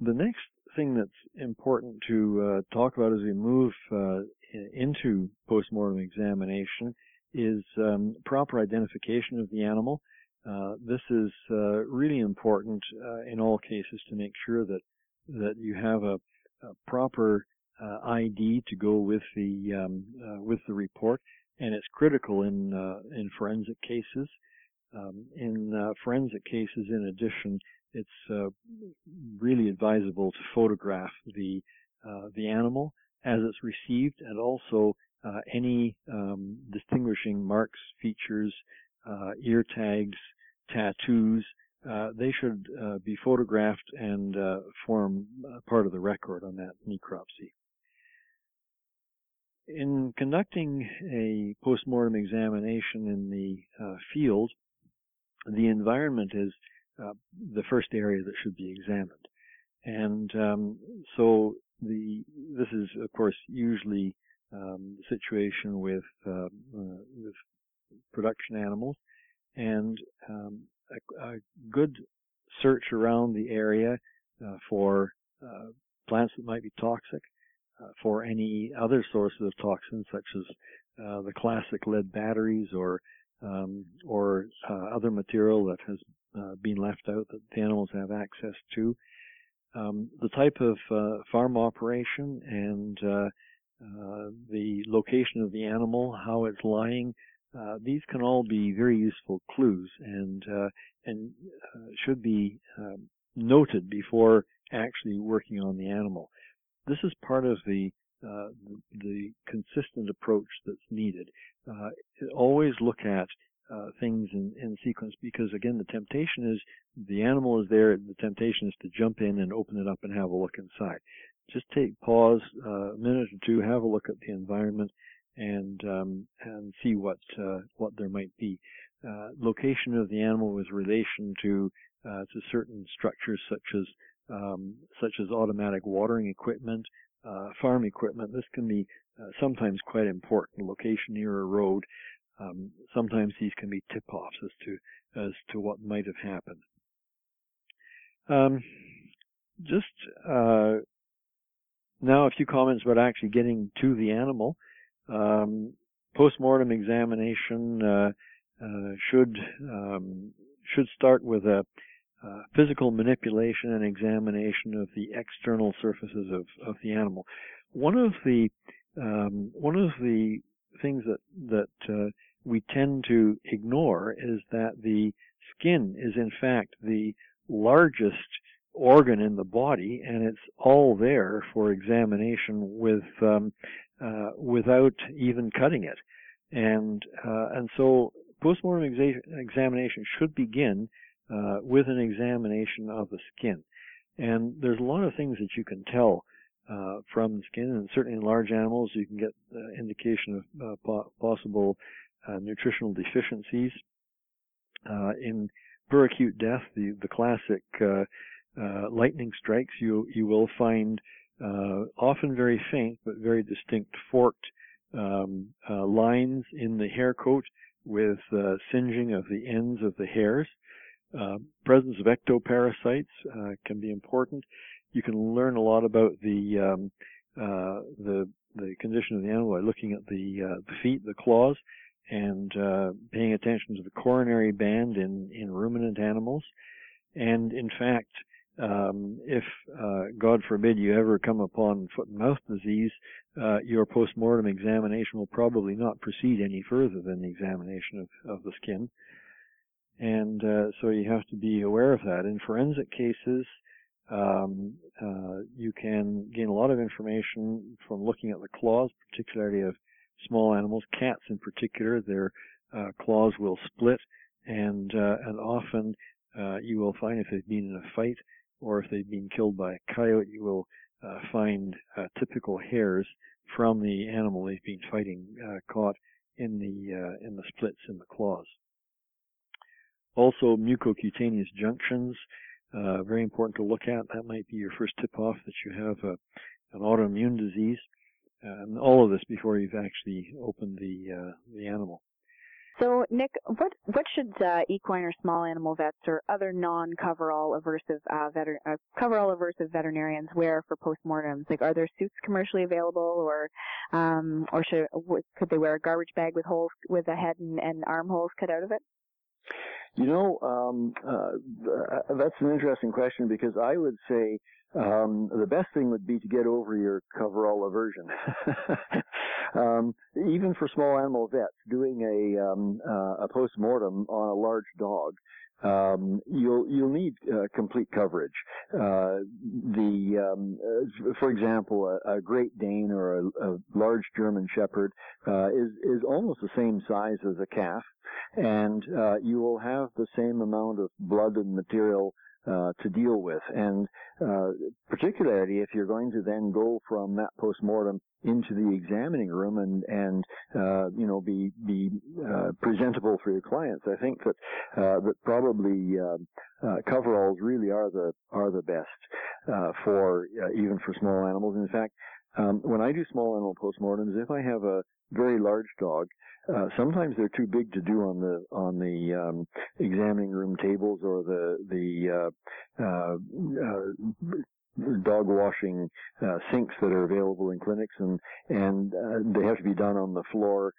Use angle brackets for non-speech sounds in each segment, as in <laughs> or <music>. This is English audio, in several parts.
the next thing that's important to uh, talk about as we move uh, into postmortem examination is um, proper identification of the animal. Uh, this is uh, really important uh, in all cases to make sure that that you have a, a proper uh, ID to go with the um, with the report, and it's critical in in forensic cases. Um, in forensic cases, in addition, it's really advisable to photograph the the animal as it's received and also uh, any um, distinguishing marks, features, uh, ear tags, tattoos, uh, they should uh, be photographed and uh, form part of the record on that necropsy. In conducting a postmortem examination in the uh, field, the environment is the first area that should be examined. And um, so the this is of course usually um, the situation with uh, uh, with production animals, and um, a, a, good search around the area uh, for uh, plants that might be toxic, uh, for any other sources of toxins such as uh, the classic lead batteries or um, or other material that has been left out that the animals have access to um, the type of uh, farm operation and uh, uh, the location of the animal, how it's lying, uh, these can all be very useful clues and uh, and uh, should be um, noted before actually working on the animal. This is part of the the consistent approach that's needed. always look at uh, things in, in sequence because again the temptation is the animal is there. The temptation is to jump in and open it up and have a look inside. Just take pause uh, a minute or two have a look at the environment and um, and see what uh, what there might be. Uh, location of the animal with relation to uh, to certain structures such as um, such as automatic watering equipment farm equipment. This can be sometimes quite important. Location near a road um, sometimes these can be tip-offs as to as to what might have happened. Um, just uh, now, a few comments about actually getting to the animal. Um, post-mortem examination uh, uh, should um, should start with a uh, physical manipulation and examination of the external surfaces of, of the animal. One of the um, one of the things that that uh, we tend to ignore is that the skin is in fact the largest organ in the body, and it's all there for examination with um, uh, without even cutting it. And uh, and so postmortem exa- examination should begin uh, with an examination of the skin. And there's a lot of things that you can tell uh, from the skin, and certainly in large animals, you can get uh, indication of uh, po- possible nutritional deficiencies. Uh, in per acute death, the the classic uh, lightning strikes, you you will find often very faint but very distinct forked um, lines in the hair coat with singeing of the ends of the hairs. Uh, presence of ectoparasites uh, can be important. You can learn a lot about the um, uh, the the condition of the animal by looking at the the feet, the claws, and uh, paying attention to the coronary band in, in ruminant animals. And in fact, um, if uh, God forbid you ever come upon foot and mouth disease, uh, your postmortem examination will probably not proceed any further than the examination of, of the skin. And uh, so you have to be aware of that. In forensic cases, um, uh, you can gain a lot of information from looking at the claws, particularly of small animals, cats in particular, their uh, claws will split, and uh, and often uh, you will find if they've been in a fight or if they've been killed by a coyote, you will uh, find uh, typical hairs from the animal they've been fighting uh, caught in the in the splits in the claws. Also, mucocutaneous junctions, very important to look at. That might be your first tip-off that you have a, an autoimmune disease. And all of this before you've actually opened the uh, the animal. So, Nick, what what should uh, equine or small animal vets or other non-coverall aversive uh, veter- uh, coverall aversive veterinarians wear for postmortems? Like, are there suits commercially available, or um, or should could they wear a garbage bag with holes with a head and, and armholes cut out of it? You know, um, uh, that's an interesting question because I would say um, the best thing would be to get over your coverall aversion. <laughs> um, even for small animal vets, doing a um, uh, a post mortem on a large dog, um, you'll you'll need uh, complete coverage. Uh, the um, uh, for example, a, a, Great Dane or a, a large German Shepherd uh, is is almost the same size as a calf, and uh, you will have the same amount of blood and material uh, to deal with. And uh, particularly if you're going to then go from that postmortem into the examining room and and uh, you know be be uh, presentable for your clients, I think that uh, that probably um, uh, coveralls really are the are the best for even for small animals. In fact, um, when I do small animal postmortems, if I have a very large dog, uh, sometimes they're too big to do on the on the um, examining room tables or the the uh, uh, uh dog washing uh, sinks that are available in clinics, and and uh, they have to be done on the floor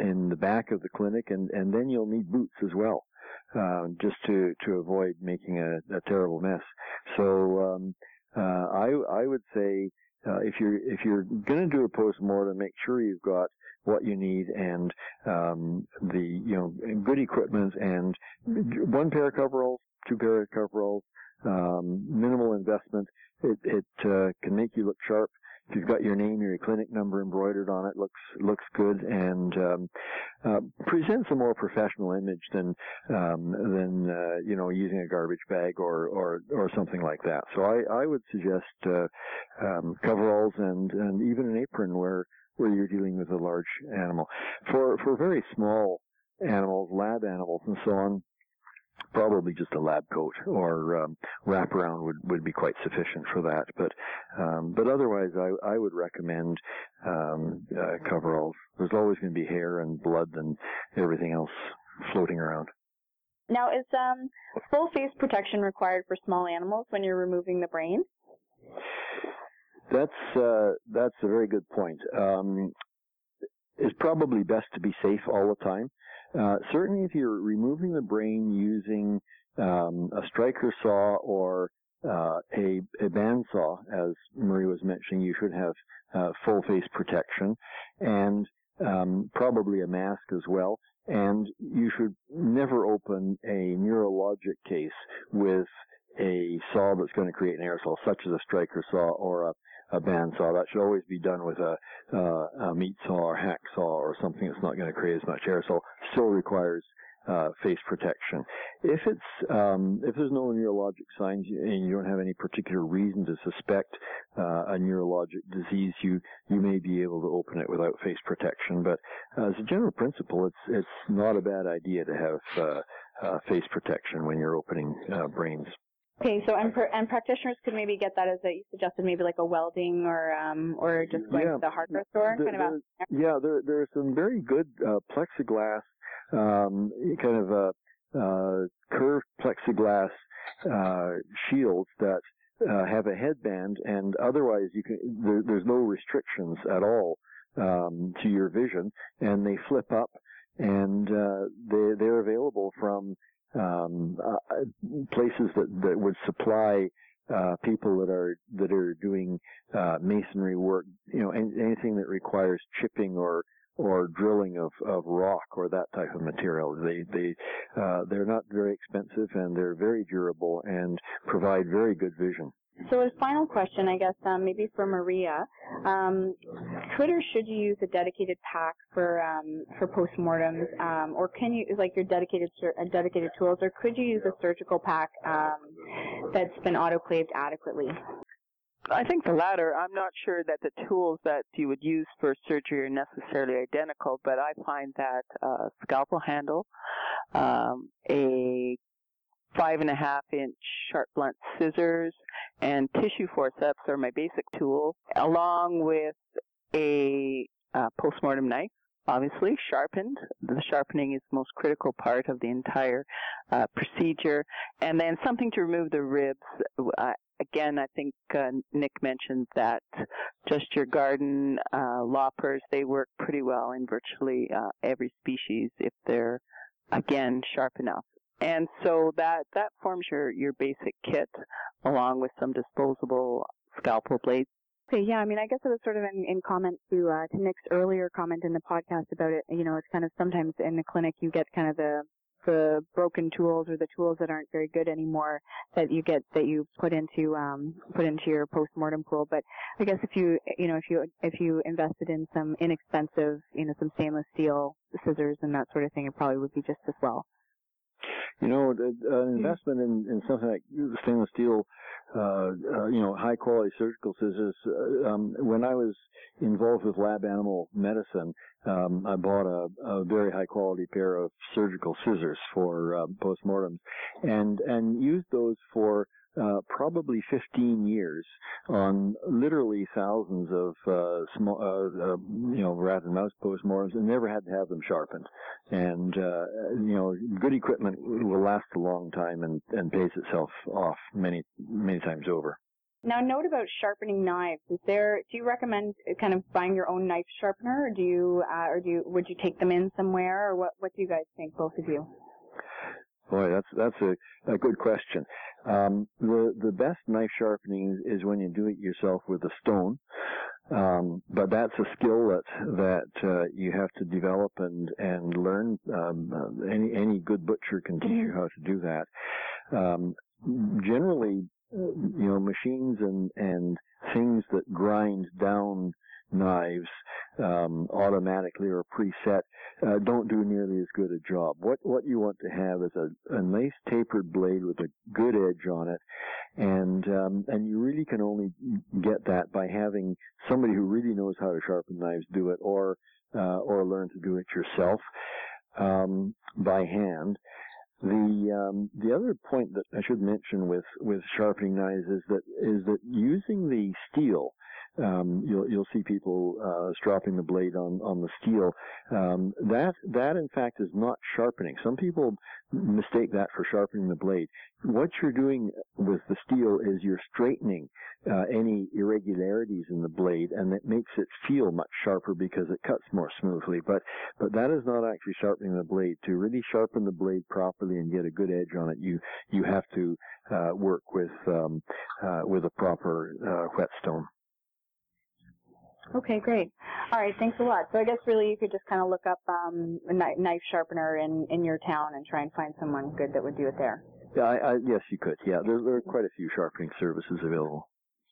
in the back of the clinic, and and then you'll need boots as well. uh, just to to avoid making a, a terrible mess. So um, I would say if you're if you're going to do a post mortem, make sure you've got what you need and um, the you know good equipment and one pair of coveralls, two pair of coveralls, um, minimal investment. It, it uh, can make you look sharp. If you've got your name, your clinic number embroidered on it, looks looks good and um, uh, presents a more professional image than um, than uh, you know using a garbage bag or or or something like that. So I I would suggest uh, um, coveralls and and even an apron where where you're dealing with a large animal. For for very small animals, lab animals, and so on, probably just a lab coat or um, wraparound would would be quite sufficient for that. But um, but otherwise, I I would recommend um, uh, coveralls. There's always going to be hair and blood and everything else floating around. Now, is um, full face protection required for small animals when you're removing the brain? That's uh, that's a very good point. Um, it's probably best to be safe all the time. Uh, certainly, if you're removing the brain using um, a Stryker saw or uh, a, a bandsaw, as Marie was mentioning, you should have uh, full face protection and um, probably a mask as well. And you should never open a neurologic case with a saw that's going to create an aerosol, such as a Stryker saw or a a bandsaw. That should always be done with a, uh, a meat saw or hacksaw or something that's not going to create as much aerosol. Still requires uh, face protection. If it's um, if there's no neurologic signs and you don't have any particular reason to suspect uh, a neurologic disease, you you may be able to open it without face protection. But as a general principle, it's it's not a bad idea to have uh, uh face protection when you're opening uh, brains. Okay, so and, pr- and practitioners could maybe get that as a, you suggested maybe like a welding or um or just going yeah, to the hardware store the, kind of. A, yeah, there there are some very good uh, plexiglass um kind of a uh, curved plexiglass uh, shields that uh, have a headband, and otherwise you can there, there's no restrictions at all um, to your vision, and they flip up, and uh, they they're available from um, uh, places that, that would supply uh, people that are that are doing uh, masonry work, you know, anything that requires chipping or or drilling of, of rock or that type of material. They they uh, they're not very expensive and they're very durable and provide very good vision. So a final question, I guess, um, maybe for Maria. Um, could or should you use a dedicated pack for um, for postmortems, um, or can you like your dedicated uh, dedicated tools, or could you use a surgical pack um, that's been autoclaved adequately? I think the latter. I'm not sure that the tools that you would use for surgery are necessarily identical, but I find that uh, scalpel handle, um, a five and a half inch sharp blunt scissors and tissue forceps are my basic tools, along with a uh, postmortem knife obviously sharpened. The sharpening is the most critical part of the entire uh, procedure. And then something to remove the ribs. Uh, again, I think uh, Nick mentioned that just your garden uh, loppers, they work pretty well in virtually uh, every species if they're, again, sharp enough. And so that, that forms your, your basic kit along with some disposable scalpel blades Okay, yeah, I mean, I guess it was sort of in, in comment to uh, to Nick's earlier comment in the podcast about it. You know, it's kind of sometimes in the clinic you get kind of the the broken tools or the tools that aren't very good anymore that you get that you put into um put into your post-mortem pool but i guess if you you know if you if you invested in some inexpensive you know some stainless steel scissors and that sort of thing it probably would be just as well you know, an hmm. investment in, in something like stainless steel, uh, uh, you know, high quality surgical scissors. Uh, um, when I was involved with lab animal medicine, um, I bought a, a very high quality pair of surgical scissors for uh, postmortems, and and used those for probably 15 years on literally thousands of uh, small, uh, uh, you know, rat and mouse postmortems, and never had to have them sharpened. And uh, you know, good equipment will last a long time and and pays itself off many many times over. Now, note about sharpening knives. Is there? Do you recommend kind of buying your own knife sharpener, or do you, uh, or do you, would you take them in somewhere, or what? What do you guys think, both of you? Boy, that's that's a, a good question. Um, the the best knife sharpening is, when you do it yourself with a stone, um, but that's a skill that that uh, you have to develop and and learn. Um, uh, any any good butcher can teach you mm-hmm. how to do that. Um, generally, you know, machines and and things that grind down knives um, automatically or preset uh, don't do nearly as good a job. What what you want to have is a, a nice tapered blade with a good edge on it, and um, and you really can only get that by having somebody who really knows how to sharpen knives do it, or uh, or learn to do it yourself um, by hand. The um, the other point that I should mention with with sharpening knives is that is that using the steel um, you'll you'll see people uh, stropping the blade on on the steel. Um, that that in fact is not sharpening. Some people mistake that for sharpening the blade. What you're doing with the steel is you're straightening uh, any irregularities in the blade, and it makes it feel much sharper because it cuts more smoothly. But but that is not actually sharpening the blade. To really sharpen the blade properly and get a good edge on it, you you have to uh, work with um, uh, with a proper uh, whetstone. Okay, great. All right, thanks a lot. So I guess really you could just kind of look up um, a knife sharpener in in your town and try and find someone good that would do it there. Yeah, I, I, yes, you could. Yeah, there, there are quite a few sharpening services available.